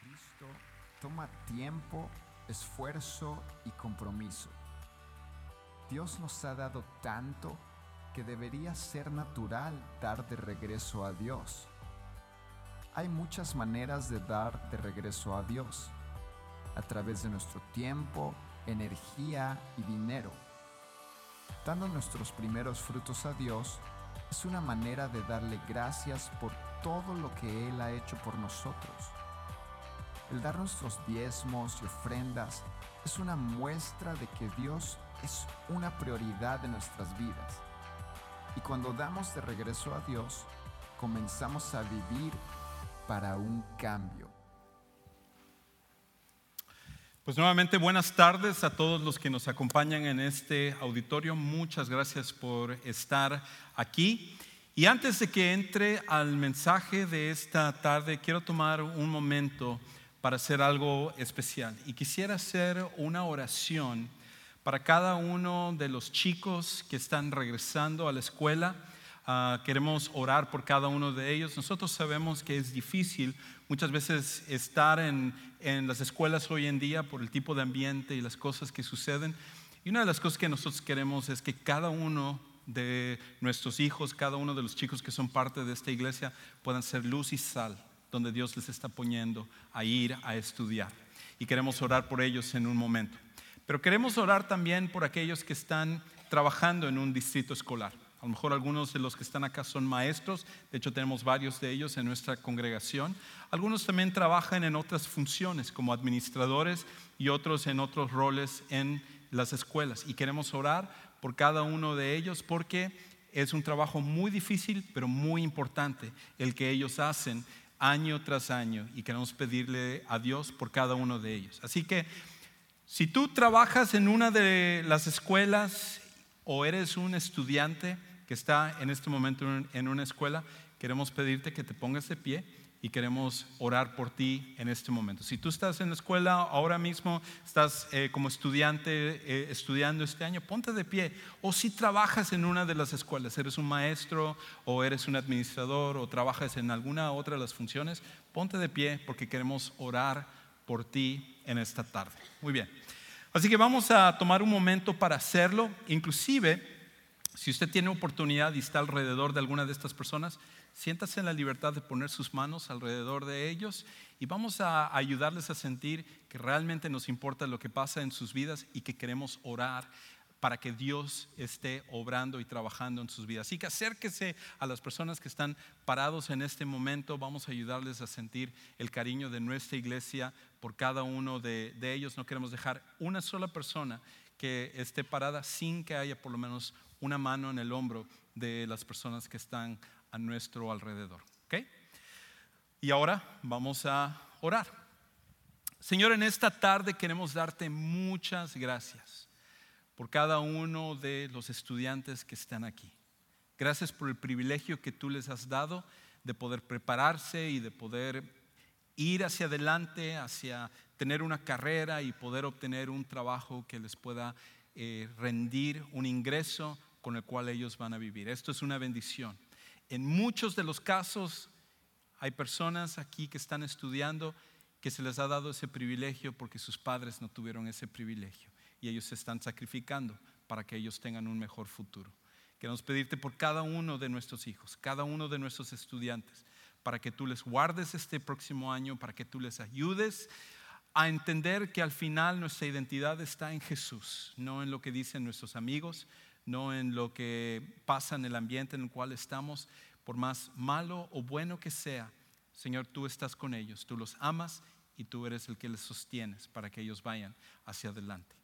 Cristo toma tiempo, esfuerzo y compromiso. Dios nos ha dado tanto que debería ser natural dar de regreso a Dios. Hay muchas maneras de dar de regreso a Dios, a través de nuestro tiempo, energía y dinero. Dando nuestros primeros frutos a Dios es una manera de darle gracias por todo lo que Él ha hecho por nosotros. El dar nuestros diezmos y ofrendas es una muestra de que Dios es una prioridad de nuestras vidas. Y cuando damos de regreso a Dios, comenzamos a vivir para un cambio. Pues nuevamente buenas tardes a todos los que nos acompañan en este auditorio. Muchas gracias por estar aquí. Y antes de que entre al mensaje de esta tarde, quiero tomar un momento para hacer algo especial. Y quisiera hacer una oración para cada uno de los chicos que están regresando a la escuela. Ah, queremos orar por cada uno de ellos. Nosotros sabemos que es difícil muchas veces estar en, en las escuelas hoy en día por el tipo de ambiente y las cosas que suceden. Y una de las cosas que nosotros queremos es que cada uno de nuestros hijos, cada uno de los chicos que son parte de esta iglesia puedan ser luz y sal donde Dios les está poniendo a ir a estudiar. Y queremos orar por ellos en un momento. Pero queremos orar también por aquellos que están trabajando en un distrito escolar. A lo mejor algunos de los que están acá son maestros, de hecho tenemos varios de ellos en nuestra congregación. Algunos también trabajan en otras funciones como administradores y otros en otros roles en las escuelas. Y queremos orar por cada uno de ellos porque es un trabajo muy difícil, pero muy importante el que ellos hacen año tras año y queremos pedirle a Dios por cada uno de ellos. Así que si tú trabajas en una de las escuelas o eres un estudiante que está en este momento en una escuela, queremos pedirte que te pongas de pie y queremos orar por ti en este momento. Si tú estás en la escuela ahora mismo, estás eh, como estudiante eh, estudiando este año, ponte de pie. O si trabajas en una de las escuelas, eres un maestro o eres un administrador o trabajas en alguna otra de las funciones, ponte de pie porque queremos orar por ti en esta tarde. Muy bien. Así que vamos a tomar un momento para hacerlo. Inclusive, si usted tiene oportunidad y está alrededor de alguna de estas personas, siéntase en la libertad de poner sus manos alrededor de ellos y vamos a ayudarles a sentir que realmente nos importa lo que pasa en sus vidas y que queremos orar para que Dios esté obrando y trabajando en sus vidas. Así que acérquese a las personas que están parados en este momento. Vamos a ayudarles a sentir el cariño de nuestra iglesia por cada uno de, ellos. No queremos dejar una sola persona que esté parada sin que haya por lo menos una mano en el hombro de las personas que están a nuestro alrededor. ¿Ok? Y ahora vamos a orar. Señor, en esta tarde queremos darte muchas gracias por cada uno de los estudiantes que están aquí. Gracias por el privilegio que tú les has dado de poder prepararse y de poder ir hacia adelante, hacia tener una carrera y poder obtener un trabajo que les pueda eh, rendir un ingreso con el cual ellos van a vivir. Esto es una bendición. En muchos de los casos hay personas aquí que están estudiando que se les ha dado ese privilegio porque sus padres no tuvieron ese privilegio y ellos se están sacrificando para que ellos tengan un mejor futuro. Queremos pedirte por cada uno de nuestros hijos, cada uno de nuestros estudiantes, para que tú les guardes este próximo año, para que tú les ayudes a entender que al final nuestra identidad está en Jesús, no en lo que dicen nuestros amigos, no en lo que pasa en el ambiente en el cual estamos, por más malo o bueno que sea. Señor, tú estás con ellos, tú los amas y tú eres el que les sostienes para que ellos vayan hacia adelante.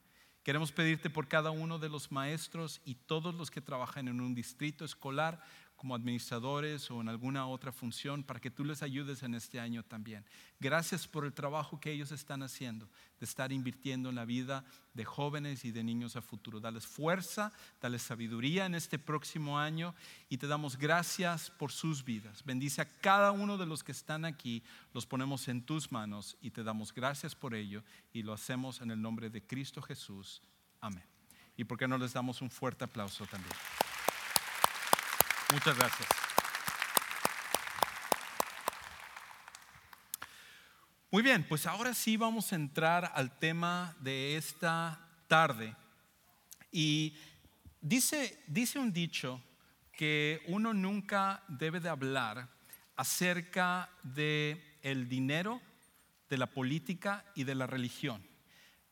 Queremos pedirte por cada uno de los maestros y todos los que trabajan en un distrito escolar como administradores o en alguna otra función para que tú les ayudes en este año también. Gracias por el trabajo que ellos están haciendo, de estar invirtiendo en la vida de jóvenes y de niños a futuro. Dales fuerza, dales sabiduría en este próximo año y te damos gracias por sus vidas. Bendice a cada uno de los que están aquí, los ponemos en tus manos y te damos gracias por ello y lo hacemos en el nombre de Cristo Jesús. Amén. ¿Y por qué no les damos un fuerte aplauso también? Muchas gracias. Muy bien, pues ahora sí vamos a entrar al tema de esta tarde. Y dice, dice un dicho que uno nunca debe de hablar acerca de el dinero, de la política y de la religión.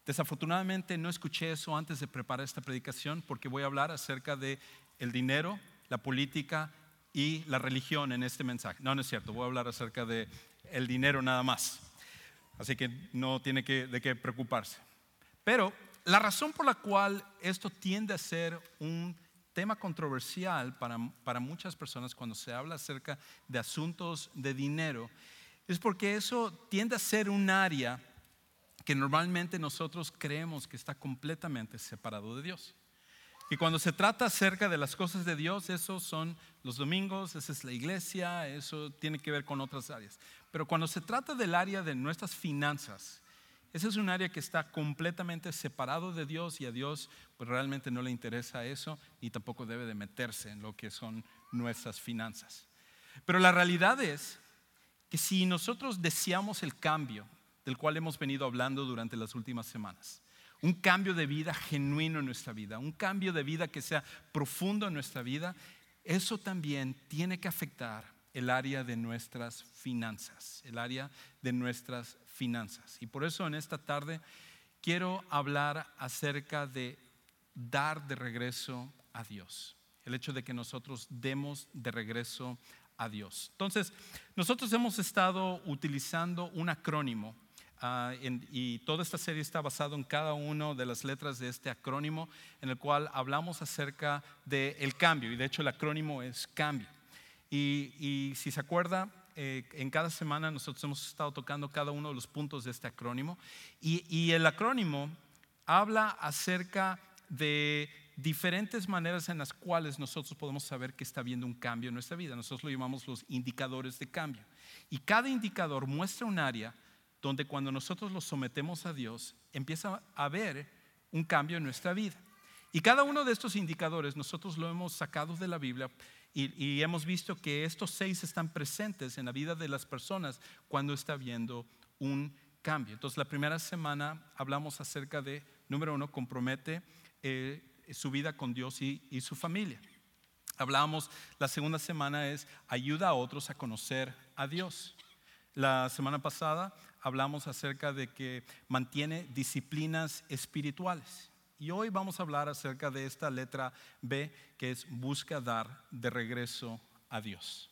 Desafortunadamente no escuché eso antes de preparar esta predicación porque voy a hablar acerca de el dinero, la política y la religión en este mensaje. No, no es cierto, voy a hablar acerca de el dinero nada más. Así que no tiene que, de qué preocuparse. Pero la razón por la cual esto tiende a ser un tema controversial para, para muchas personas cuando se habla acerca de asuntos de dinero es porque eso tiende a ser un área que normalmente nosotros creemos que está completamente separado de Dios. Y cuando se trata acerca de las cosas de Dios, eso son los domingos, esa es la iglesia, eso tiene que ver con otras áreas. Pero cuando se trata del área de nuestras finanzas, ese es un área que está completamente separado de Dios y a Dios pues realmente no le interesa eso y tampoco debe de meterse en lo que son nuestras finanzas. Pero la realidad es que si nosotros deseamos el cambio del cual hemos venido hablando durante las últimas semanas. Un cambio de vida genuino en nuestra vida, un cambio de vida que sea profundo en nuestra vida, eso también tiene que afectar el área de nuestras finanzas, el área de nuestras finanzas. Y por eso en esta tarde quiero hablar acerca de dar de regreso a Dios, el hecho de que nosotros demos de regreso a Dios. Entonces, nosotros hemos estado utilizando un acrónimo Ah, y toda esta serie está basada en cada una de las letras de este acrónimo, en el cual hablamos acerca del cambio, y de hecho el acrónimo es cambio. Y, si se acuerda, eh, en cada semana nosotros hemos estado tocando cada uno de los puntos de este acrónimo, y, y el acrónimo habla acerca de diferentes maneras en las cuales nosotros podemos saber que está habiendo un cambio en nuestra vida. Nosotros lo llamamos los indicadores de cambio. Y cada indicador muestra un área donde cuando nosotros los sometemos a Dios, empieza a haber un cambio en nuestra vida. Y cada uno de estos indicadores nosotros lo hemos sacado de la Biblia y, hemos visto que estos seis están presentes en la vida de las personas cuando está habiendo un cambio. Entonces la primera semana hablamos acerca de, número uno, compromete eh, su vida con Dios y, y su familia. Hablamos, la segunda semana es ayuda a otros a conocer a Dios. La semana pasada hablamos acerca de que mantiene disciplinas espirituales. Y hoy vamos a hablar acerca de esta letra B, que es busca dar de regreso a Dios.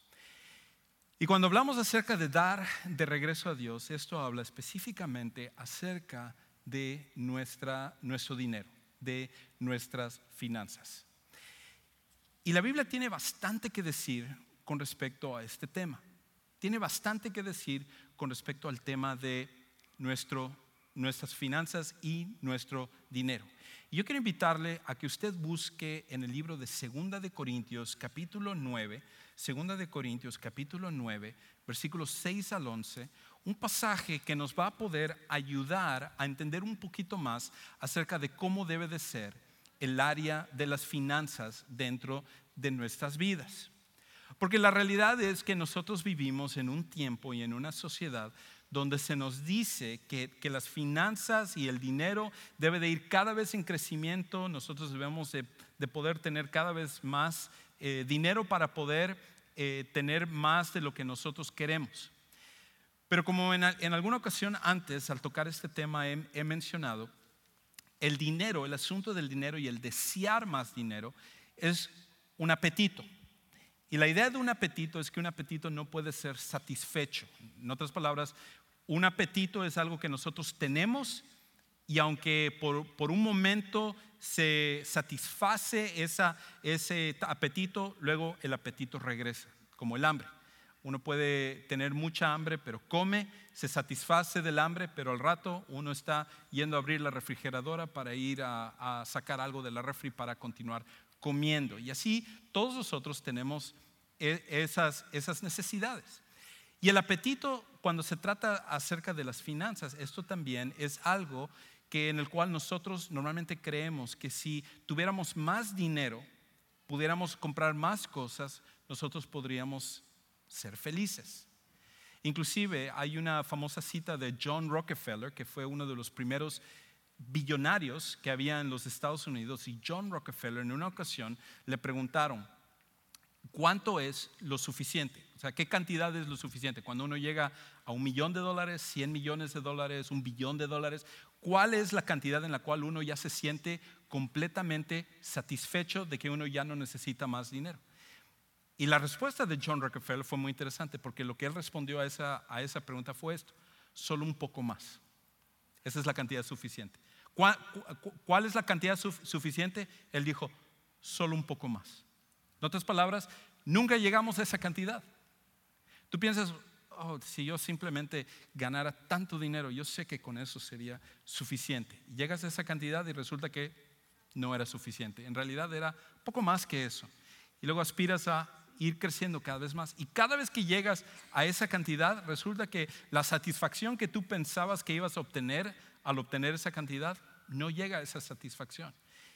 Y cuando hablamos acerca de dar de regreso a Dios, esto habla específicamente acerca de nuestra, nuestro dinero, de nuestras finanzas. Y la Biblia tiene bastante que decir con respecto a este tema. Tiene bastante que decir con respecto al tema de nuestro, nuestras finanzas y nuestro dinero. Yo quiero invitarle a que usted busque en el libro de Segunda de Corintios capítulo 9, Segunda de Corintios capítulo 9, versículos 6 al 11, un pasaje que nos va a poder ayudar a entender un poquito más acerca de cómo debe de ser el área de las finanzas dentro de nuestras vidas. Porque la realidad es que nosotros vivimos en un tiempo y en una sociedad donde se nos dice que, las finanzas y el dinero debe de ir cada vez en crecimiento, nosotros debemos de, poder tener cada vez más eh, dinero para poder eh, tener más de lo que nosotros queremos. Pero como en, alguna ocasión antes, al tocar este tema, he mencionado, el dinero, el asunto del dinero y el desear más dinero es un apetito. Y la idea de un apetito es que un apetito no puede ser satisfecho. En otras palabras, un apetito es algo que nosotros tenemos y aunque por, un momento se satisface ese apetito, luego el apetito regresa, como el hambre. Uno puede tener mucha hambre, pero come, se satisface del hambre, pero al rato uno está yendo a abrir la refrigeradora para ir a, a sacar algo de la refri para continuar comiendo. Y así todos nosotros tenemos e, esas, esas necesidades. Y el apetito, cuando se trata acerca de las finanzas, esto también es algo que en el cual nosotros normalmente creemos que si tuviéramos más dinero, pudiéramos comprar más cosas, nosotros podríamos ser felices. Inclusive hay una famosa cita de John Rockefeller, que fue uno de los primeros billonarios que había en los Estados Unidos, y John Rockefeller en una ocasión le preguntaron, ¿cuánto es lo suficiente? O sea, ¿qué cantidad es lo suficiente? Cuando uno llega a un millón de dólares, 100 millones de dólares, un billón de dólares, ¿cuál es la cantidad en la cual uno ya se siente completamente satisfecho de que uno ya no necesita más dinero? Y la respuesta de John Rockefeller fue muy interesante porque lo que él respondió a esa, a esa pregunta fue esto, solo un poco más. Esa es la cantidad suficiente. ¿Cuál, es la cantidad suficiente? Él dijo, solo un poco más. En otras palabras, nunca llegamos a esa cantidad. Tú piensas, oh, si yo simplemente ganara tanto dinero, yo sé que con eso sería suficiente. Llegas a esa cantidad y resulta que no era suficiente. En realidad era poco más que eso. Y luego aspiras a ir creciendo cada vez más. Y cada vez que llegas a esa cantidad, resulta que la satisfacción que tú pensabas que ibas a obtener al obtener esa cantidad, no llega a esa satisfacción.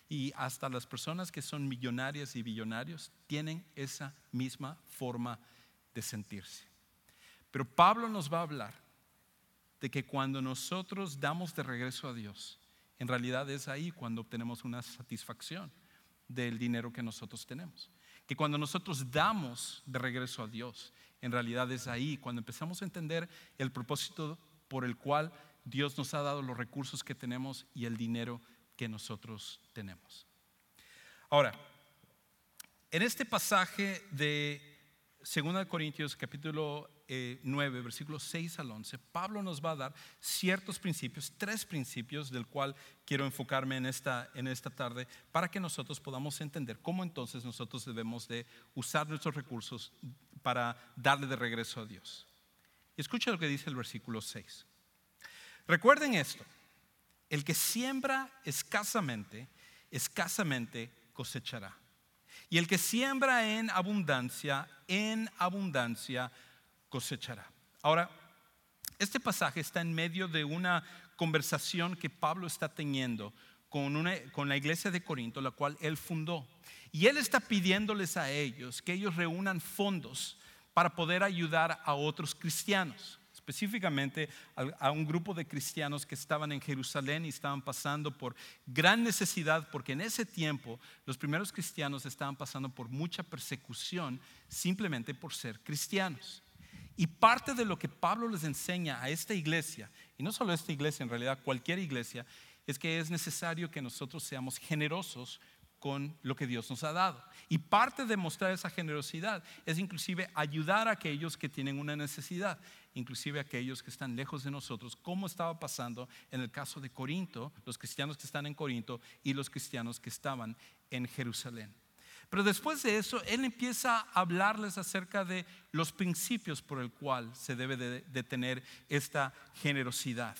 Y hasta las personas que son millonarias y billonarios tienen esa misma forma de sentirse. Pero Pablo nos va a hablar de que cuando nosotros damos de regreso a Dios, en realidad es ahí cuando obtenemos una satisfacción del dinero que nosotros tenemos. Que cuando nosotros damos de regreso a Dios, en realidad es ahí cuando empezamos a entender el propósito por el cual Dios nos ha dado los recursos que tenemos y el dinero que nosotros tenemos. Ahora, en este pasaje de 2 Corintios capítulo 9, eh, versículos 6 al 11, Pablo nos va a dar ciertos principios, tres principios del cual quiero enfocarme en esta, en esta tarde para que nosotros podamos entender cómo entonces nosotros debemos de usar nuestros recursos para darle de regreso a Dios. Escucha lo que dice el versículo 6. Recuerden esto, el que siembra escasamente, escasamente cosechará. Y el que siembra en abundancia, en abundancia cosechará. Ahora, este pasaje está en medio de una conversación que Pablo está teniendo con, con la iglesia de Corinto, la cual él fundó. Y él está pidiéndoles a ellos que ellos reúnan fondos para poder ayudar a otros cristianos específicamente a, un grupo de cristianos que estaban en Jerusalén y estaban pasando por gran necesidad, porque en ese tiempo los primeros cristianos estaban pasando por mucha persecución simplemente por ser cristianos. Y parte de lo que Pablo les enseña a esta iglesia, y no solo a esta iglesia, en realidad cualquier iglesia, es que es necesario que nosotros seamos generosos con lo que Dios nos ha dado. Y parte de mostrar esa generosidad es inclusive ayudar a aquellos que tienen una necesidad, inclusive a aquellos que están lejos de nosotros, como estaba pasando en el caso de Corinto, los cristianos que están en Corinto y los cristianos que estaban en Jerusalén. Pero después de eso, él empieza a hablarles acerca de los principios por el cual se debe de, tener esta generosidad.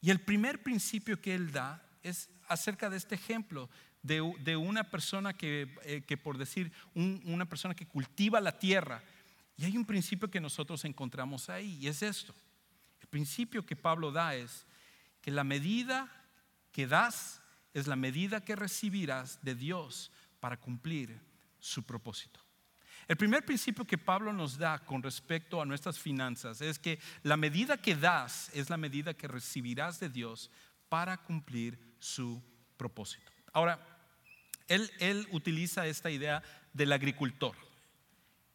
Y el primer principio que él da es acerca de este ejemplo de, una persona que, eh, que por decir, una persona que cultiva la tierra. Y hay un principio que nosotros encontramos ahí, y es esto. El principio que Pablo da es que la medida que das es la medida que recibirás de Dios para cumplir su propósito. El primer principio que Pablo nos da con respecto a nuestras finanzas es que la medida que das es la medida que recibirás de Dios para cumplir su propósito. Ahora, él, utiliza esta idea del agricultor.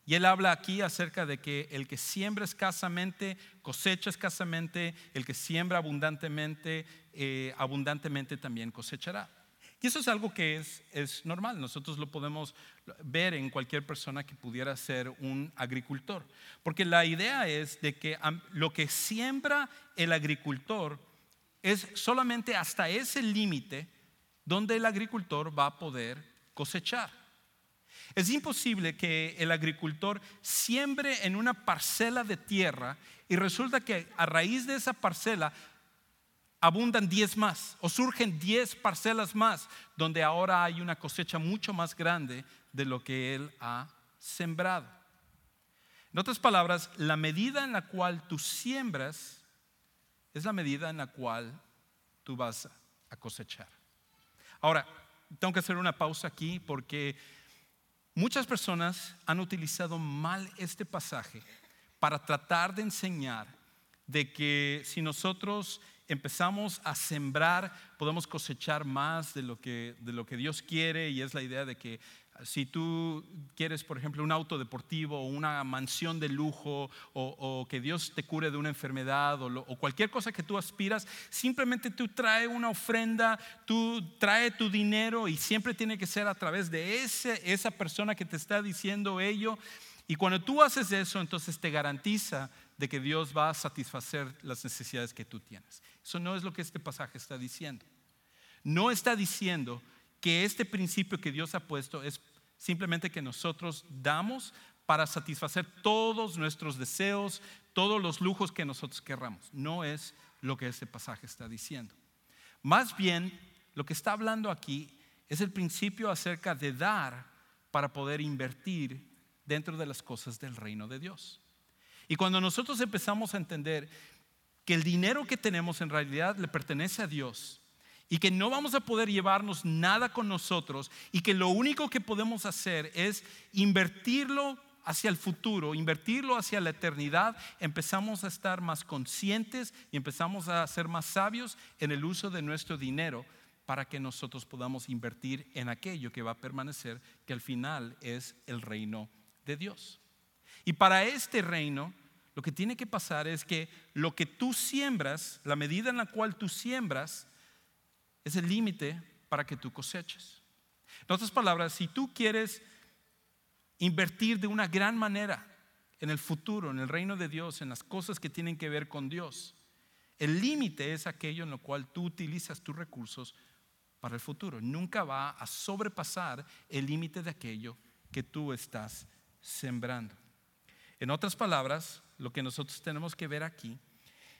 Y él habla aquí acerca de que el que siembra escasamente, cosecha escasamente, el que siembra abundantemente, eh, abundantemente también cosechará. Y eso es algo que es, es, normal, nosotros lo podemos ver en cualquier persona que pudiera ser un agricultor. Porque la idea es de que lo que siembra el agricultor es solamente hasta ese límite donde el agricultor va a poder cosechar. Es imposible que el agricultor siembre en una parcela de tierra y resulta que a raíz de esa parcela abundan 10 más o surgen 10 parcelas más donde ahora hay una cosecha mucho más grande de lo que él ha sembrado. En otras palabras, la medida en la cual tú siembras es la medida en la cual tú vas a cosechar. Ahora, tengo que hacer una pausa aquí porque muchas personas han utilizado mal este pasaje para tratar de enseñar de que si nosotros empezamos a sembrar, podemos cosechar más de lo que, de lo que Dios quiere y es la idea de que si tú quieres, por ejemplo, un auto deportivo o una mansión de lujo o, que Dios te cure de una enfermedad o, o, cualquier cosa que tú aspiras, simplemente tú trae una ofrenda, tú trae tu dinero y siempre tiene que ser a través de ese, esa persona que te está diciendo ello. Y cuando tú haces eso, entonces te garantiza de que Dios va a satisfacer las necesidades que tú tienes. Eso no es lo que este pasaje está diciendo. No está diciendo que este principio que Dios ha puesto es simplemente que nosotros damos para satisfacer todos nuestros deseos, todos los lujos que nosotros querramos. No es lo que este pasaje está diciendo. Más bien, lo que está hablando aquí es el principio acerca de dar para poder invertir dentro de las cosas del reino de Dios. Y cuando nosotros empezamos a entender que el dinero que tenemos en realidad le pertenece a Dios y que no vamos a poder llevarnos nada con nosotros y que lo único que podemos hacer es invertirlo hacia el futuro, invertirlo hacia la eternidad, empezamos a estar más conscientes y empezamos a ser más sabios en el uso de nuestro dinero para que nosotros podamos invertir en aquello que va a permanecer, que al final es el reino de Dios. Y para este reino, lo que tiene que pasar es que lo que tú siembras, la medida en la cual tú siembras, es el límite para que tú coseches. En otras palabras, si tú quieres invertir de una gran manera en el futuro, en el reino de Dios, en las cosas que tienen que ver con Dios, el límite es aquello en lo cual tú utilizas tus recursos para el futuro. Nunca va a sobrepasar el límite de aquello que tú estás sembrando. En otras palabras, lo que nosotros tenemos que ver aquí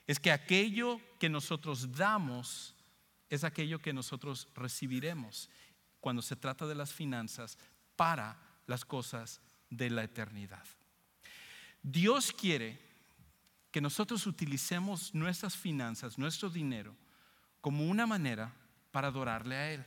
es que aquello que nosotros damos es aquello que nosotros recibiremos cuando se trata de las finanzas para las cosas de la eternidad. Dios quiere que nosotros utilicemos nuestras finanzas, nuestro dinero, como una manera para adorarle a Él.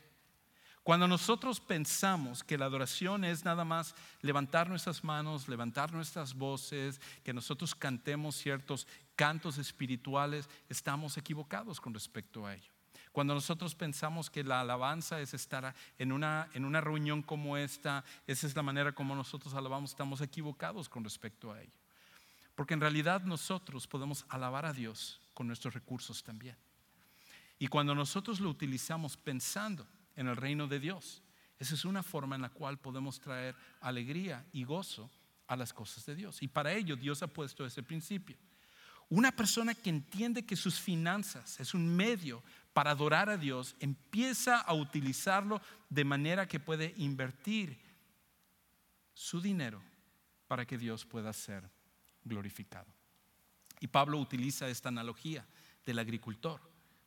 Cuando nosotros pensamos que la adoración es nada más levantar nuestras manos, levantar nuestras voces, que nosotros cantemos ciertos cantos espirituales, estamos equivocados con respecto a ello. Cuando nosotros pensamos que la alabanza es estar en una, en una reunión como esta, esa es la manera como nosotros alabamos, estamos equivocados con respecto a ello. Porque en realidad nosotros podemos alabar a Dios con nuestros recursos también. Y cuando nosotros lo utilizamos pensando en el reino de Dios, esa es una forma en la cual podemos traer alegría y gozo a las cosas de Dios. Y para ello Dios ha puesto ese principio. Una persona que entiende que sus finanzas es un medio para adorar a Dios, empieza a utilizarlo de manera que puede invertir su dinero para que Dios pueda ser glorificado. Y Pablo utiliza esta analogía del agricultor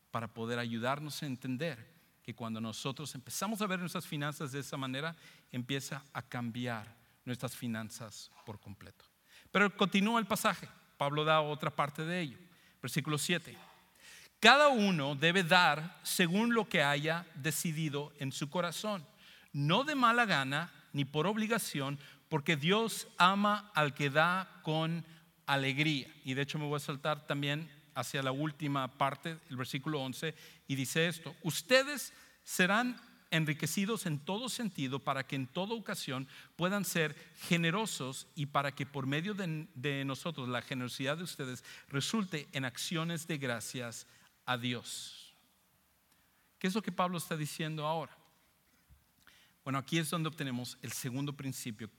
para poder ayudarnos a entender que cuando nosotros empezamos a ver nuestras finanzas de esa manera, empieza a cambiar nuestras finanzas por completo. Pero continúa el pasaje. Pablo da otra parte de ello. Versículo 7. Cada uno debe dar según lo que haya decidido en su corazón, no de mala gana ni por obligación, porque Dios ama al que da con alegría. Y de hecho me voy a saltar también hacia la última parte, el versículo 11, y dice esto, ustedes serán enriquecidos en todo sentido para que en toda ocasión puedan ser generosos y para que por medio de, de nosotros la generosidad de ustedes resulte en acciones de gracias a Dios. ¿Qué es lo que Pablo está diciendo ahora? Bueno, aquí es donde obtenemos el segundo principio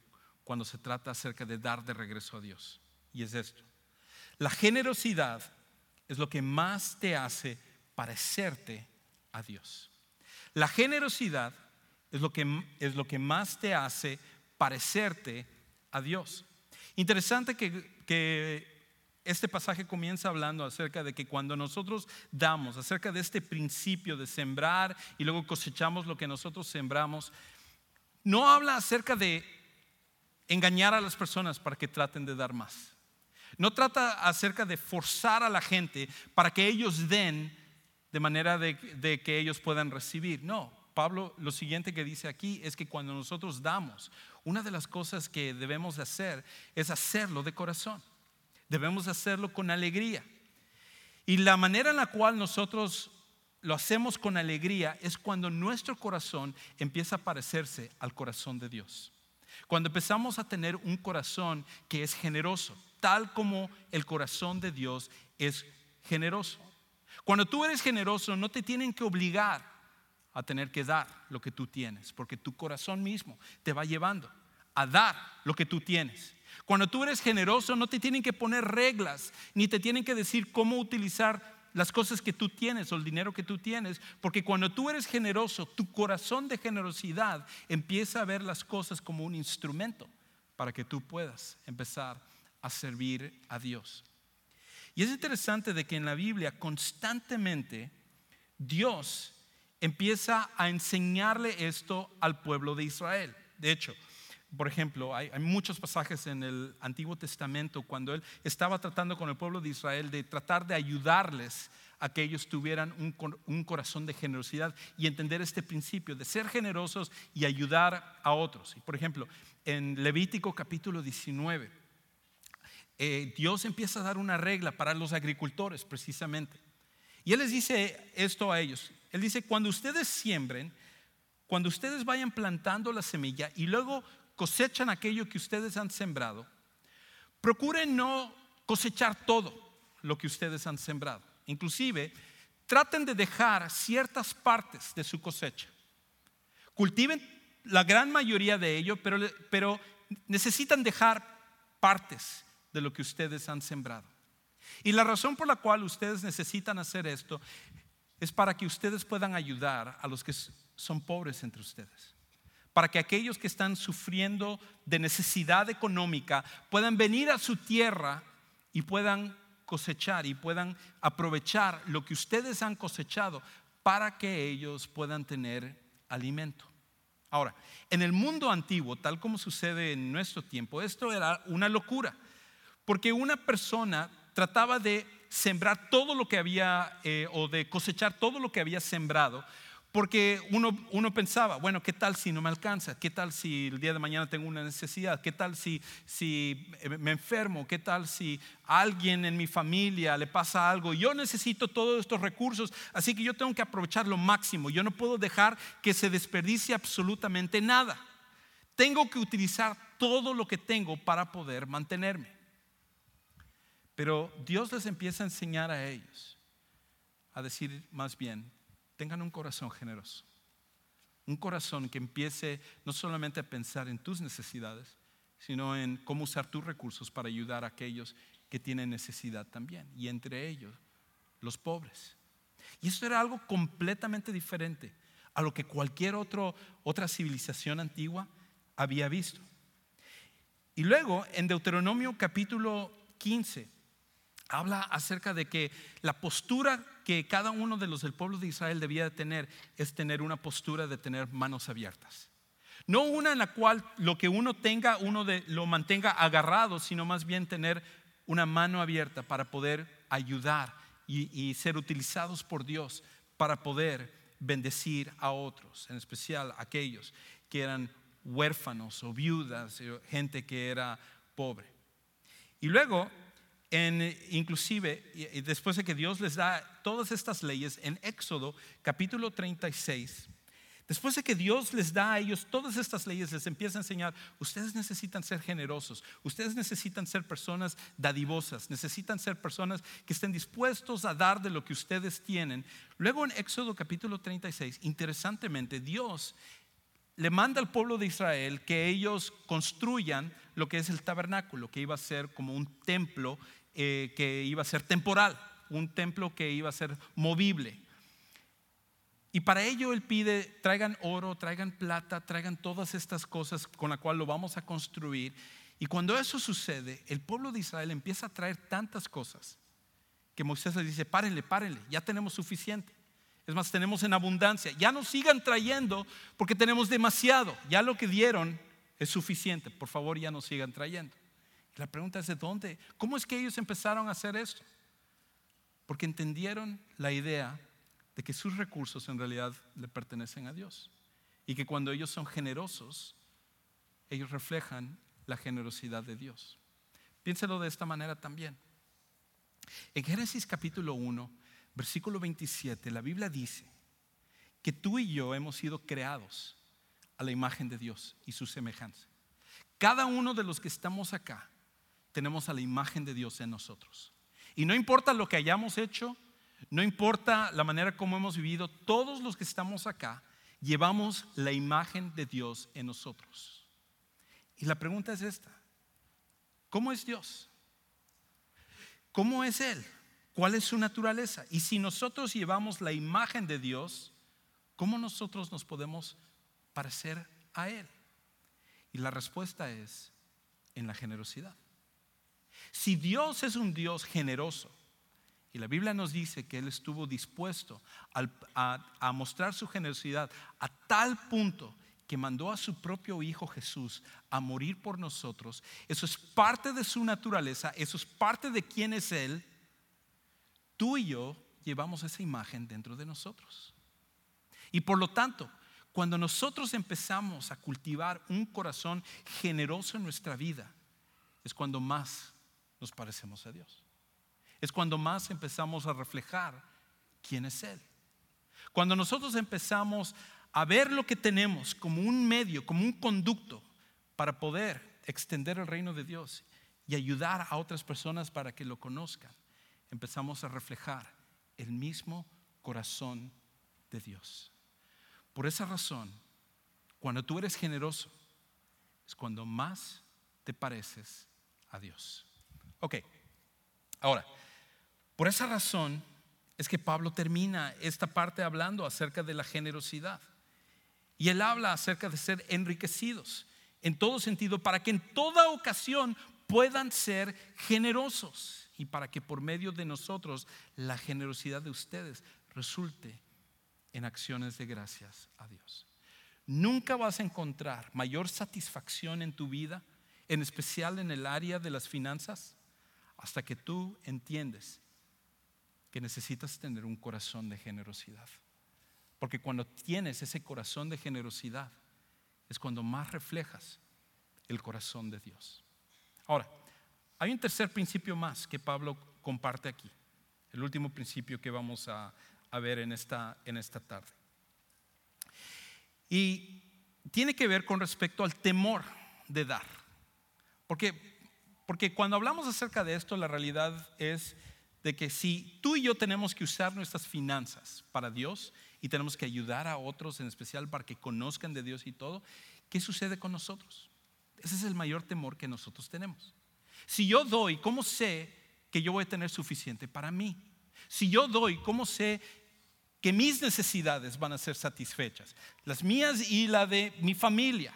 cuando se trata acerca de dar de regreso a Dios. Y es esto. La generosidad es lo que más te hace parecerte a Dios. La generosidad es lo que, es lo que más te hace parecerte a Dios. Interesante que, que este pasaje comienza hablando acerca de que cuando nosotros damos, acerca de este principio de sembrar y luego cosechamos lo que nosotros sembramos, no habla acerca de engañar a las personas para que traten de dar más. No trata acerca de forzar a la gente para que ellos den de manera de, que ellos puedan recibir. No, Pablo lo siguiente que dice aquí es que cuando nosotros damos, una de las cosas que debemos de hacer es hacerlo de corazón. Debemos hacerlo con alegría. Y la manera en la cual nosotros lo hacemos con alegría es cuando nuestro corazón empieza a parecerse al corazón de Dios. Cuando empezamos a tener un corazón que es generoso, tal como el corazón de Dios es generoso. Cuando tú eres generoso, no te tienen que obligar a tener que dar lo que tú tienes, porque tu corazón mismo te va llevando a dar lo que tú tienes. Cuando tú eres generoso, no te tienen que poner reglas, ni te tienen que decir cómo utilizar las cosas que tú tienes o el dinero que tú tienes, porque cuando tú eres generoso, tu corazón de generosidad empieza a ver las cosas como un instrumento para que tú puedas empezar a servir a Dios. Y es interesante de que en la Biblia constantemente Dios empieza a enseñarle esto al pueblo de Israel. De hecho, por ejemplo, hay, muchos pasajes en el Antiguo Testamento cuando él estaba tratando con el pueblo de Israel de tratar de ayudarles a que ellos tuvieran un, corazón de generosidad y entender este principio de ser generosos y ayudar a otros. Y por ejemplo, en Levítico capítulo 19, eh, Dios empieza a dar una regla para los agricultores precisamente. Y Él les dice esto a ellos. Él dice, cuando ustedes siembren, cuando ustedes vayan plantando la semilla y luego cosechan aquello que ustedes han sembrado, procuren no cosechar todo lo que ustedes han sembrado. Inclusive, traten de dejar ciertas partes de su cosecha. Cultiven la gran mayoría de ello, pero, pero necesitan dejar partes de lo que ustedes han sembrado. Y la razón por la cual ustedes necesitan hacer esto es para que ustedes puedan ayudar a los que son pobres entre ustedes para que aquellos que están sufriendo de necesidad económica puedan venir a su tierra y puedan cosechar y puedan aprovechar lo que ustedes han cosechado para que ellos puedan tener alimento. Ahora, en el mundo antiguo, tal como sucede en nuestro tiempo, esto era una locura, porque una persona trataba de sembrar todo lo que había eh, o de cosechar todo lo que había sembrado porque uno, uno, pensaba, bueno, ¿qué tal si no me alcanza? ¿Qué tal si el día de mañana tengo una necesidad? ¿Qué tal si, si me enfermo? ¿Qué tal si a alguien en mi familia le pasa algo? Yo necesito todos estos recursos, así que yo tengo que aprovechar lo máximo. Yo no puedo dejar que se desperdicie absolutamente nada. Tengo que utilizar todo lo que tengo para poder mantenerme. Pero Dios les empieza a enseñar a ellos, a decir más bien, tengan un corazón generoso. Un corazón que empiece no solamente a pensar en tus necesidades, sino en cómo usar tus recursos para ayudar a aquellos que tienen necesidad también, y entre ellos los pobres. Y eso era algo completamente diferente a lo que cualquier otra civilización antigua había visto. Y luego en Deuteronomio capítulo 15 habla acerca de que la postura que cada uno de los del pueblo de Israel debía de tener es tener una postura de tener manos abiertas. No una en la cual lo que uno tenga, uno lo mantenga agarrado, sino más bien tener una mano abierta para poder ayudar y, y ser utilizados por Dios para poder bendecir a otros, en especial aquellos que eran huérfanos o viudas, eh, gente que era pobre. Y luego en, inclusive, después de que Dios les da todas estas leyes, en Éxodo capítulo 36, después de que Dios les da a ellos todas estas leyes, les empieza a enseñar, ustedes necesitan ser generosos, ustedes necesitan ser personas dadivosas, necesitan ser personas que estén dispuestos a dar de lo que ustedes tienen. Luego en Éxodo capítulo 36, interesantemente, Dios le manda al pueblo de Israel que ellos construyan lo que es el tabernáculo, que iba a ser como un templo eh, que iba a ser temporal, un templo que iba a ser movible. Y para ello él pide, traigan oro, traigan plata, traigan todas estas cosas con las cuales lo vamos a construir. Y cuando eso sucede, el pueblo de Israel empieza a traer tantas cosas que Moisés les dice, párenle, párenle, ya tenemos suficiente. Es más, tenemos en abundancia. Ya no sigan trayendo porque tenemos demasiado. Ya lo que dieron es suficiente. Por favor, ya no sigan trayendo. La pregunta es de dónde, ¿cómo es que ellos empezaron a hacer esto? Porque entendieron la idea de que sus recursos en realidad le pertenecen a Dios y que cuando ellos son generosos, ellos reflejan la generosidad de Dios. Piénselo de esta manera también. En Génesis capítulo 1, versículo 27, la Biblia dice que tú y yo hemos sido creados a la imagen de Dios y su semejanza. Cada uno de los que estamos acá tenemos a la imagen de Dios en nosotros. Y no importa lo que hayamos hecho, no importa la manera como hemos vivido, todos los que estamos acá llevamos la imagen de Dios en nosotros. Y la pregunta es esta, ¿cómo es Dios? ¿Cómo es Él? ¿Cuál es su naturaleza? Y si nosotros llevamos la imagen de Dios, ¿cómo nosotros nos podemos parecer a Él? Y la respuesta es en la generosidad. Si Dios es un Dios generoso, y la Biblia nos dice que Él estuvo dispuesto a, mostrar su generosidad a tal punto que mandó a su propio Hijo Jesús a morir por nosotros. Eso es parte de su naturaleza, eso es parte de quién es Él. Tú y yo llevamos esa imagen dentro de nosotros. Y por lo tanto, cuando nosotros empezamos a cultivar un corazón generoso en nuestra vida, es cuando más nos parecemos a Dios. Es cuando más empezamos a reflejar quién es Él. Cuando nosotros empezamos a ver lo que tenemos como un medio, como un conducto para poder extender el reino de Dios y ayudar a otras personas para que lo conozcan, empezamos a reflejar el mismo corazón de Dios. Por esa razón, cuando tú eres generoso, es cuando más te pareces a Dios. Ok, ahora, por esa razón es que Pablo termina esta parte hablando acerca de la generosidad. Y él habla acerca de ser enriquecidos en todo sentido para que en toda ocasión puedan ser generosos y para que por medio de nosotros la generosidad de ustedes resulte en acciones de gracias a Dios. Nunca vas a encontrar mayor satisfacción en tu vida, en especial en el área de las finanzas, hasta que tú entiendes que necesitas tener un corazón de generosidad. Porque cuando tienes ese corazón de generosidad, es cuando más reflejas el corazón de Dios. Ahora, hay un tercer principio más que Pablo comparte aquí, el último principio que vamos a, ver en esta, en esta tarde. Y tiene que ver con respecto al temor de dar. Porque, porque cuando hablamos acerca de esto, la realidad es de que si tú y yo tenemos que usar nuestras finanzas para Dios y tenemos que ayudar a otros, en especial para que conozcan de Dios y todo, ¿qué sucede con nosotros? Ese es el mayor temor que nosotros tenemos. Si yo doy, ¿cómo sé que yo voy a tener suficiente para mí? Si yo doy, ¿cómo sé que mis necesidades van a ser satisfechas? Las mías y la de mi familia.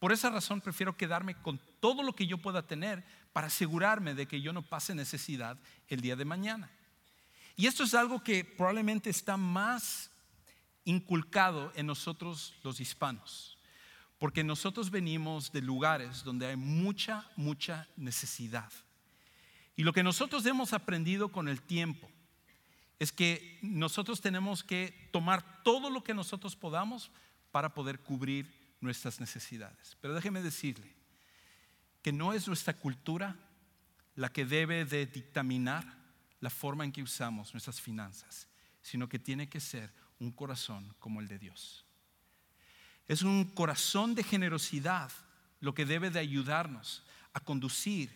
Por esa razón prefiero quedarme con todo lo que yo pueda tener para asegurarme de que yo no pase necesidad el día de mañana. Y esto es algo que probablemente está más inculcado en nosotros los hispanos, porque nosotros venimos de lugares donde hay mucha, mucha necesidad. Y lo que nosotros hemos aprendido con el tiempo es que nosotros tenemos que tomar todo lo que nosotros podamos para poder cubrir nuestras necesidades. Pero déjeme decirle, que no es nuestra cultura la que debe de dictaminar la forma en que usamos nuestras finanzas, sino que tiene que ser un corazón como el de Dios. Es un corazón de generosidad lo que debe de ayudarnos a conducir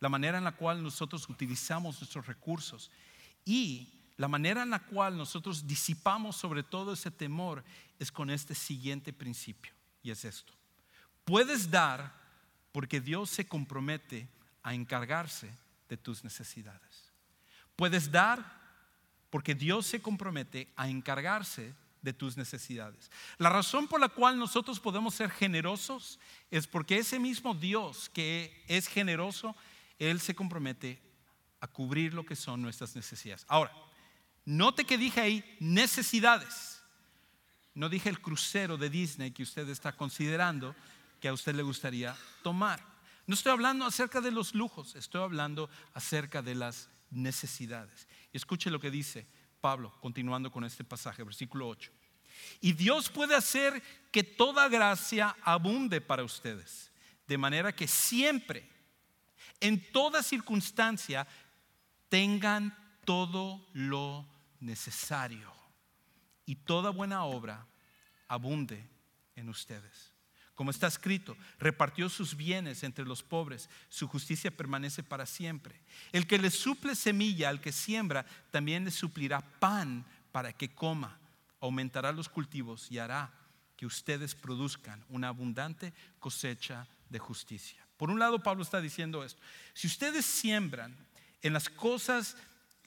la manera en la cual nosotros utilizamos nuestros recursos y la manera en la cual nosotros disipamos sobre todo ese temor es con este siguiente principio y es esto. Puedes dar porque Dios se compromete a encargarse de tus necesidades. Puedes dar porque Dios se compromete a encargarse de tus necesidades. La razón por la cual nosotros podemos ser generosos es porque ese mismo Dios que es generoso, Él se compromete a cubrir lo que son nuestras necesidades. Ahora, note que dije ahí necesidades. No dije el crucero de Disney que usted está considerando, que a usted le gustaría tomar. No estoy hablando acerca de los lujos, estoy hablando acerca de las necesidades. Y escuche lo que dice Pablo, continuando con este pasaje, versículo 8. Y Dios puede hacer que toda gracia abunde para ustedes, de manera que siempre, En toda circunstancia, tengan todo lo necesario y toda buena obra abunde en ustedes. Como está escrito, repartió sus bienes entre los pobres, su justicia permanece para siempre. El que le suple semilla al que siembra, también le suplirá pan para que coma, aumentará los cultivos y hará que ustedes produzcan una abundante cosecha de justicia. Por un lado, Pablo está diciendo esto, si ustedes siembran en las cosas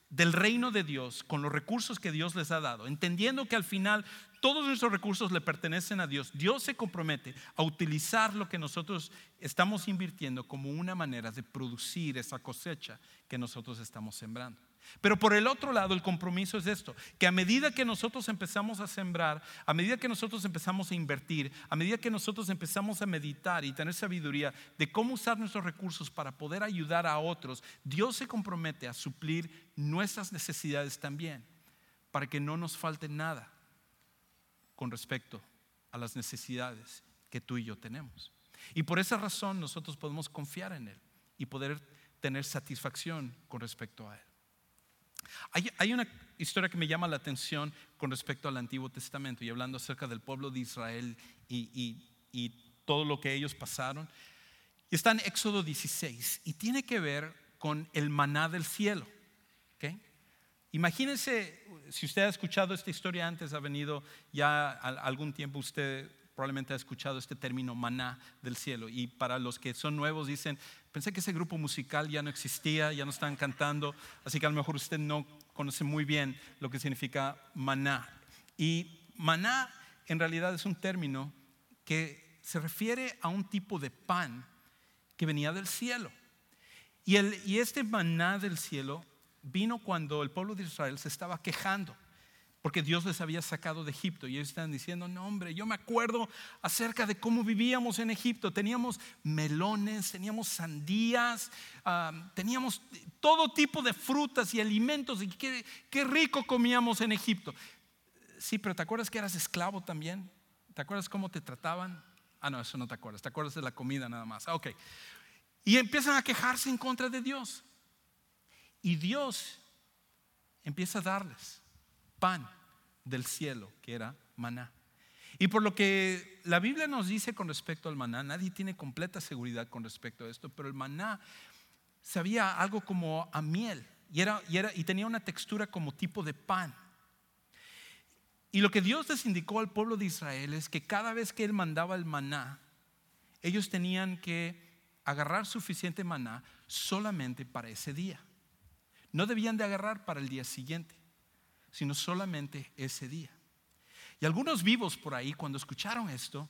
del reino de Dios con los recursos que Dios les ha dado, entendiendo que al final todos nuestros recursos le pertenecen a Dios, Dios se compromete a utilizar lo que nosotros estamos invirtiendo como una manera de producir esa cosecha que nosotros estamos sembrando. Pero por el otro lado, el compromiso es esto, que a medida que nosotros empezamos a sembrar, a medida que nosotros empezamos a invertir, a medida que nosotros empezamos a meditar y tener sabiduría de cómo usar nuestros recursos para poder ayudar a otros, Dios se compromete a suplir nuestras necesidades también, para que no nos falte nada con respecto a las necesidades que tú y yo tenemos. Y por esa razón nosotros podemos confiar en Él y poder tener satisfacción con respecto a Él. Hay, una historia que me llama la atención con respecto al Antiguo Testamento y hablando acerca del pueblo de Israel y, todo lo que ellos pasaron. Está en Éxodo 16 y tiene que ver con el maná del cielo. Imagínense, si usted ha escuchado esta historia antes, ha venido ya algún tiempo, usted probablemente ha escuchado este término maná del cielo. Y para los que son nuevos dicen, pensé que ese grupo musical ya no existía, ya no están cantando, así que a lo mejor usted no conoce muy bien lo que significa maná. Y maná en realidad es un término que se refiere a un tipo de pan que venía del cielo. Y, el, y este maná del cielo vino cuando el pueblo de Israel se estaba quejando porque Dios les había sacado de Egipto y ellos están diciendo, no hombre, yo me acuerdo acerca de cómo vivíamos en Egipto, teníamos melones, teníamos sandías, teníamos todo tipo de frutas y alimentos y qué, rico comíamos en Egipto. Sí, pero ¿te acuerdas que eras esclavo también? ¿Te acuerdas cómo te trataban? Ah, no, eso no te acuerdas, te acuerdas de la comida nada más. Ah, ok. Y empiezan a quejarse en contra de Dios. Y Dios empieza a darles pan del cielo, que era maná. Y por lo que la Biblia nos dice con respecto al maná, nadie tiene completa seguridad con respecto a esto, pero el maná sabía algo como a miel y, era, y, era, y tenía una textura como tipo de pan. Y lo que Dios les indicó al pueblo de Israel es que cada vez que Él mandaba el maná, ellos tenían que agarrar suficiente maná solamente para ese día. No debían de agarrar para el día siguiente sino solamente ese día. Y algunos vivos por ahí, cuando escucharon esto,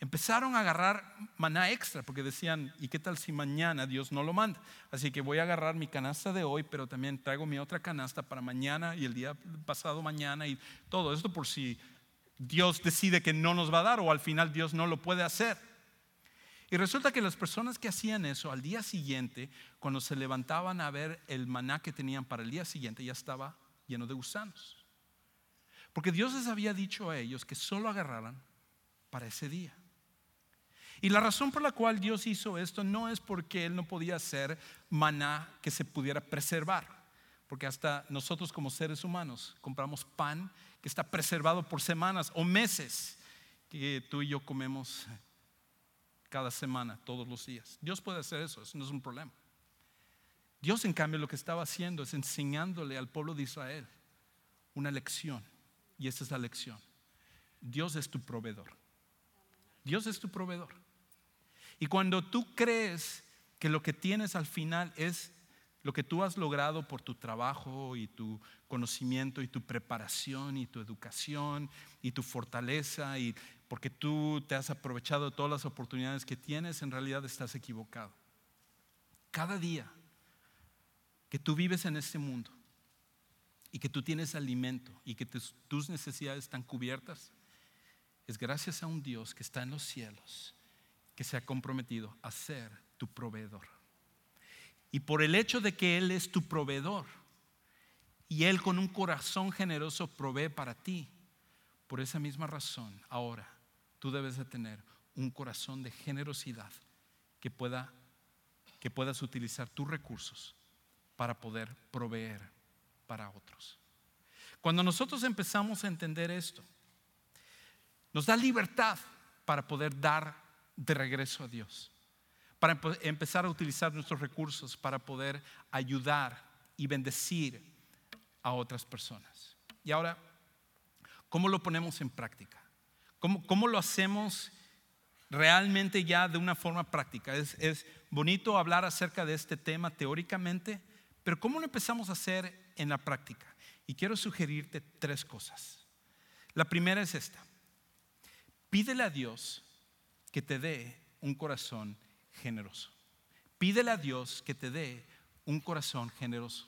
empezaron a agarrar maná extra, porque decían, ¿y qué tal si mañana Dios no lo manda? Así que voy a agarrar mi canasta de hoy, pero también traigo mi otra canasta para mañana y el día pasado mañana y todo esto por si Dios decide que no nos va a dar o al final Dios no lo puede hacer. Y resulta que las personas que hacían eso al día siguiente, cuando se levantaban a ver el maná que tenían para el día siguiente, ya estaba lleno de gusanos. Porque Dios les había dicho a ellos que solo agarraran para ese día. Y la razón por la cual Dios hizo esto no es porque Él no podía hacer maná que se pudiera preservar. Porque hasta nosotros como seres humanos compramos pan que está preservado por semanas o meses que tú y yo comemos cada semana, todos los días. Dios puede hacer eso, eso no es un problema. Dios, en cambio, lo que estaba haciendo es enseñándole al pueblo de Israel una lección. Y esa es la lección. Dios es tu proveedor. Dios es tu proveedor. Y cuando tú crees que lo que tienes al final es lo que tú has logrado por tu trabajo y tu conocimiento y tu preparación y tu educación y tu fortaleza y porque tú te has aprovechado de todas las oportunidades que tienes, en realidad estás equivocado. Cada día que tú vives en este mundo y que tú tienes alimento y que tus, necesidades están cubiertas, es gracias a un Dios que está en los cielos, que se ha comprometido a ser tu proveedor. Y por el hecho de que Él es tu proveedor y Él con un corazón generoso provee para ti, por esa misma razón, ahora tú debes de tener un corazón de generosidad que pueda que puedas utilizar tus recursos para poder proveer para otros. Cuando nosotros empezamos a entender esto, nos da libertad para poder dar de regreso a Dios, para empezar a utilizar nuestros recursos para poder ayudar y bendecir a otras personas. Y ahora, ¿cómo lo ponemos en práctica? ¿Cómo, lo hacemos realmente ya de una forma práctica? Es, es bonito hablar acerca de este tema teóricamente, pero ¿cómo lo empezamos a hacer en la práctica? Y quiero sugerirte tres cosas. La primera es esta. Pídele a Dios que te dé un corazón generoso. Pídele a Dios que te dé un corazón generoso.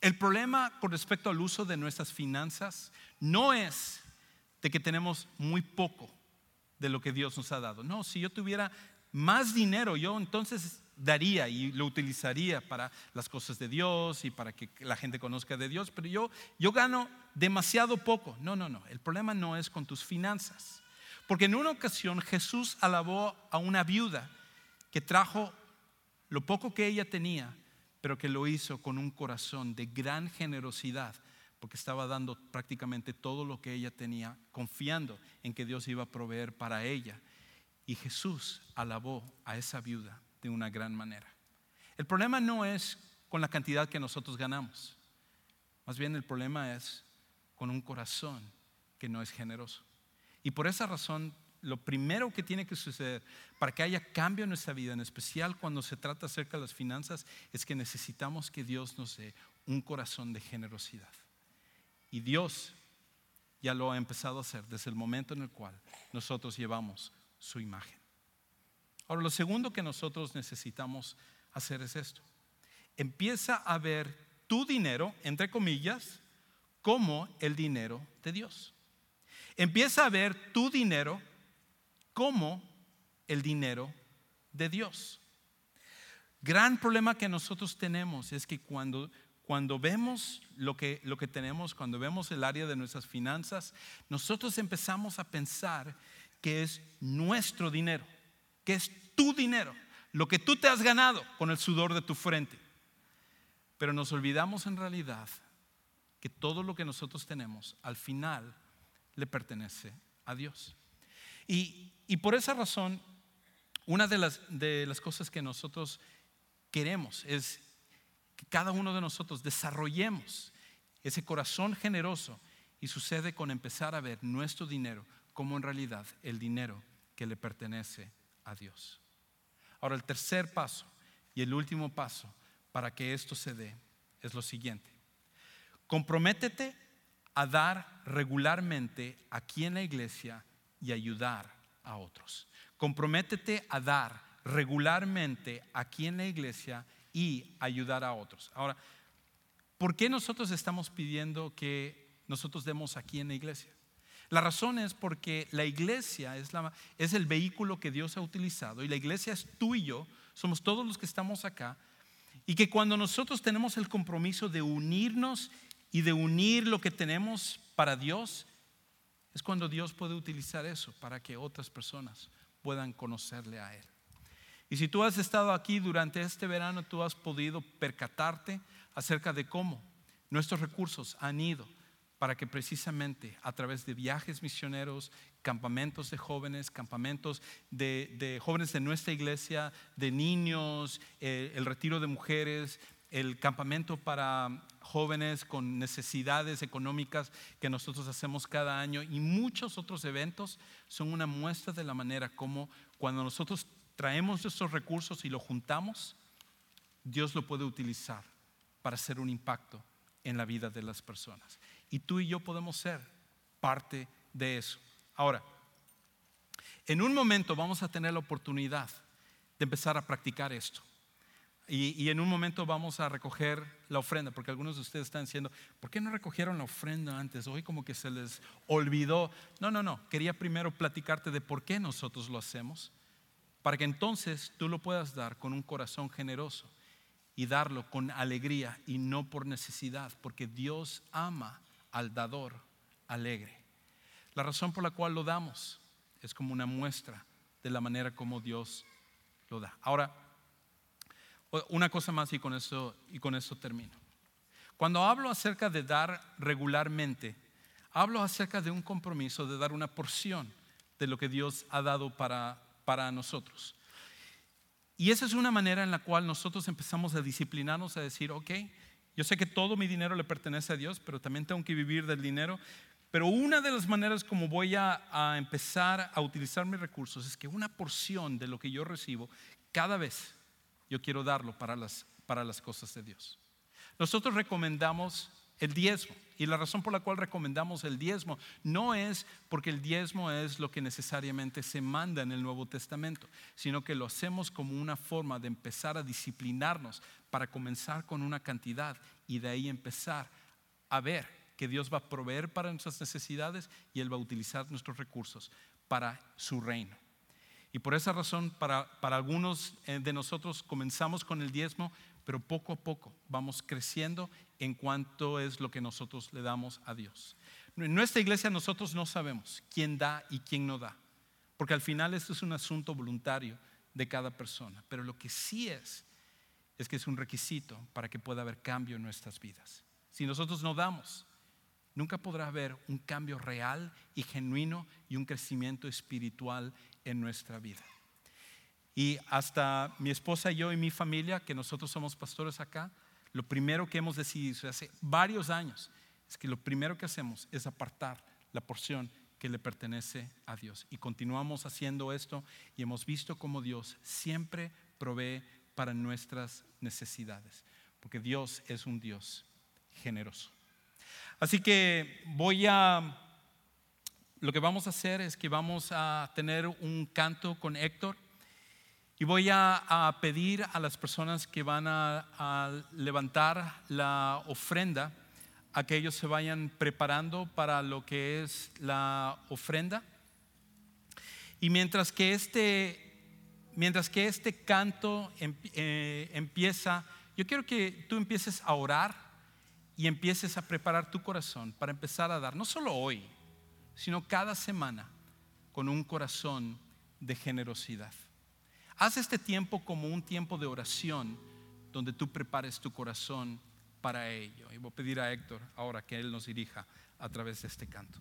El problema con respecto al uso de nuestras finanzas no es de que tenemos muy poco de lo que Dios nos ha dado. No, si yo tuviera más dinero, yo entonces daría y lo utilizaría para las cosas de Dios y para que la gente conozca de Dios, pero yo, yo gano demasiado poco. No, no, no, el problema no es con tus finanzas. Porque en una ocasión Jesús alabó a una viuda que trajo lo poco que ella tenía, pero que lo hizo con un corazón de gran generosidad, porque estaba dando prácticamente todo lo que ella tenía, confiando en que Dios iba a proveer para ella. Y Jesús alabó a esa viuda de una gran manera. El problema no es con la cantidad que nosotros ganamos, más bien el problema es con un corazón que no es generoso. Y por esa razón, lo primero que tiene que suceder para que haya cambio en nuestra vida, en especial cuando se trata acerca de las finanzas, es que necesitamos que Dios nos dé un corazón de generosidad. Y Dios ya lo ha empezado a hacer desde el momento en el cual nosotros llevamos su imagen. Ahora, lo segundo que nosotros necesitamos hacer es esto. Empieza a ver tu dinero, entre comillas, como el dinero de Dios. Empieza a ver tu dinero como el dinero de Dios. Gran problema que nosotros tenemos es que cuando, cuando vemos lo que, lo que tenemos, cuando vemos el área de nuestras finanzas, nosotros empezamos a pensar que es nuestro dinero, que es tu dinero, lo que tú te has ganado con el sudor de tu frente. Pero nos olvidamos en realidad que todo lo que nosotros tenemos al final le pertenece a Dios. Y, por esa razón, una de las, de las cosas que nosotros queremos es que cada uno de nosotros desarrollemos ese corazón generoso y sucede con empezar a ver nuestro dinero como en realidad el dinero que le pertenece Ahora, el tercer paso y el último paso para que esto se dé es lo siguiente. Comprométete a dar regularmente aquí en la iglesia y ayudar a otros. Comprométete a dar regularmente aquí en la iglesia y ayudar a otros. Ahora, ¿por qué nosotros estamos pidiendo que nosotros demos aquí en la iglesia? La razón es porque la iglesia es, el vehículo que Dios ha utilizado y la iglesia es tú y yo, somos todos los que estamos acá, y que cuando nosotros tenemos el compromiso de unirnos y de unir lo que tenemos para Dios, es cuando Dios puede utilizar eso para que otras personas puedan conocerle a Él. Y si tú has estado aquí durante este verano, tú has podido percatarte acerca de cómo nuestros recursos han ido para que precisamente a través de viajes misioneros, campamentos de jóvenes, campamentos de, jóvenes de nuestra iglesia, de niños, eh, el retiro de mujeres, el campamento para jóvenes con necesidades económicas que nosotros hacemos cada año y muchos otros eventos son una muestra de la manera como cuando nosotros traemos estos recursos y lo juntamos, Dios lo puede utilizar para hacer un impacto en la vida de las personas. Y tú y yo podemos ser parte de eso. Ahora, en un momento vamos a tener la oportunidad de empezar a practicar esto. Y, en un momento vamos a recoger la ofrenda, porque algunos de ustedes están diciendo, ¿por qué no recogieron la ofrenda antes? Hoy como que se les olvidó. No, no, no. Quería primero platicarte de por qué nosotros lo hacemos, para que entonces tú lo puedas dar con un corazón generoso y darlo con alegría y no por necesidad, porque Dios ama al dador alegre. La razón por la cual lo damos es como una muestra de la manera como Dios lo da. Ahora, Una cosa más y con eso, y con eso termino. Cuando hablo acerca de dar regularmente, hablo acerca de un compromiso de dar una porción de lo que Dios ha dado para, para nosotros. Y esa es una manera en la cual nosotros empezamos a disciplinarnos, a decir, ok, yo sé que todo mi dinero le pertenece a Dios, pero también tengo que vivir del dinero. Pero una de las maneras como voy a, empezar a utilizar mis recursos es que una porción de lo que yo recibo, cada vez yo quiero darlo para las, para las cosas de Dios. Nosotros recomendamos el diezmo. Y la razón por la cual recomendamos el diezmo no es porque el diezmo es lo que necesariamente se manda en el Nuevo Testamento, sino que lo hacemos como una forma de empezar a disciplinarnos para comenzar con una cantidad y de ahí empezar a ver que Dios va a proveer para nuestras necesidades y Él va a utilizar nuestros recursos para su reino. Y por esa razón, para, para algunos eh, de nosotros comenzamos con el diezmo pero poco a poco vamos creciendo en cuanto es lo que nosotros le damos a Dios. En nuestra iglesia nosotros no sabemos quién da y quién no da, porque al final esto es un asunto voluntario de cada persona, pero lo que sí es, es que es un requisito para que pueda haber cambio en nuestras vidas. Si nosotros no damos, nunca podrá haber un cambio real y genuino y un crecimiento espiritual en nuestra vida. Y hasta mi esposa yo y mi familia, que nosotros somos pastores acá, lo primero que hemos decidido hace varios años es que lo primero que hacemos es apartar la porción que le pertenece a Dios. Y continuamos haciendo esto y hemos visto cómo Dios siempre provee para nuestras necesidades, porque Dios es un Dios generoso. Así que voy a, lo que vamos a hacer es que vamos a tener un canto con Héctor. Y voy a, pedir a las personas que van a, levantar la ofrenda a que ellos se vayan preparando para lo que es la ofrenda. Y mientras que este, mientras que este canto eh, empieza, yo quiero que tú empieces a orar y empieces a preparar tu corazón para empezar a dar, no solo hoy, sino cada semana, con un corazón de generosidad. Haz este tiempo como un tiempo de oración donde tú prepares tu corazón para ello. Y voy a pedir a Héctor ahora que él nos dirija a través de este canto.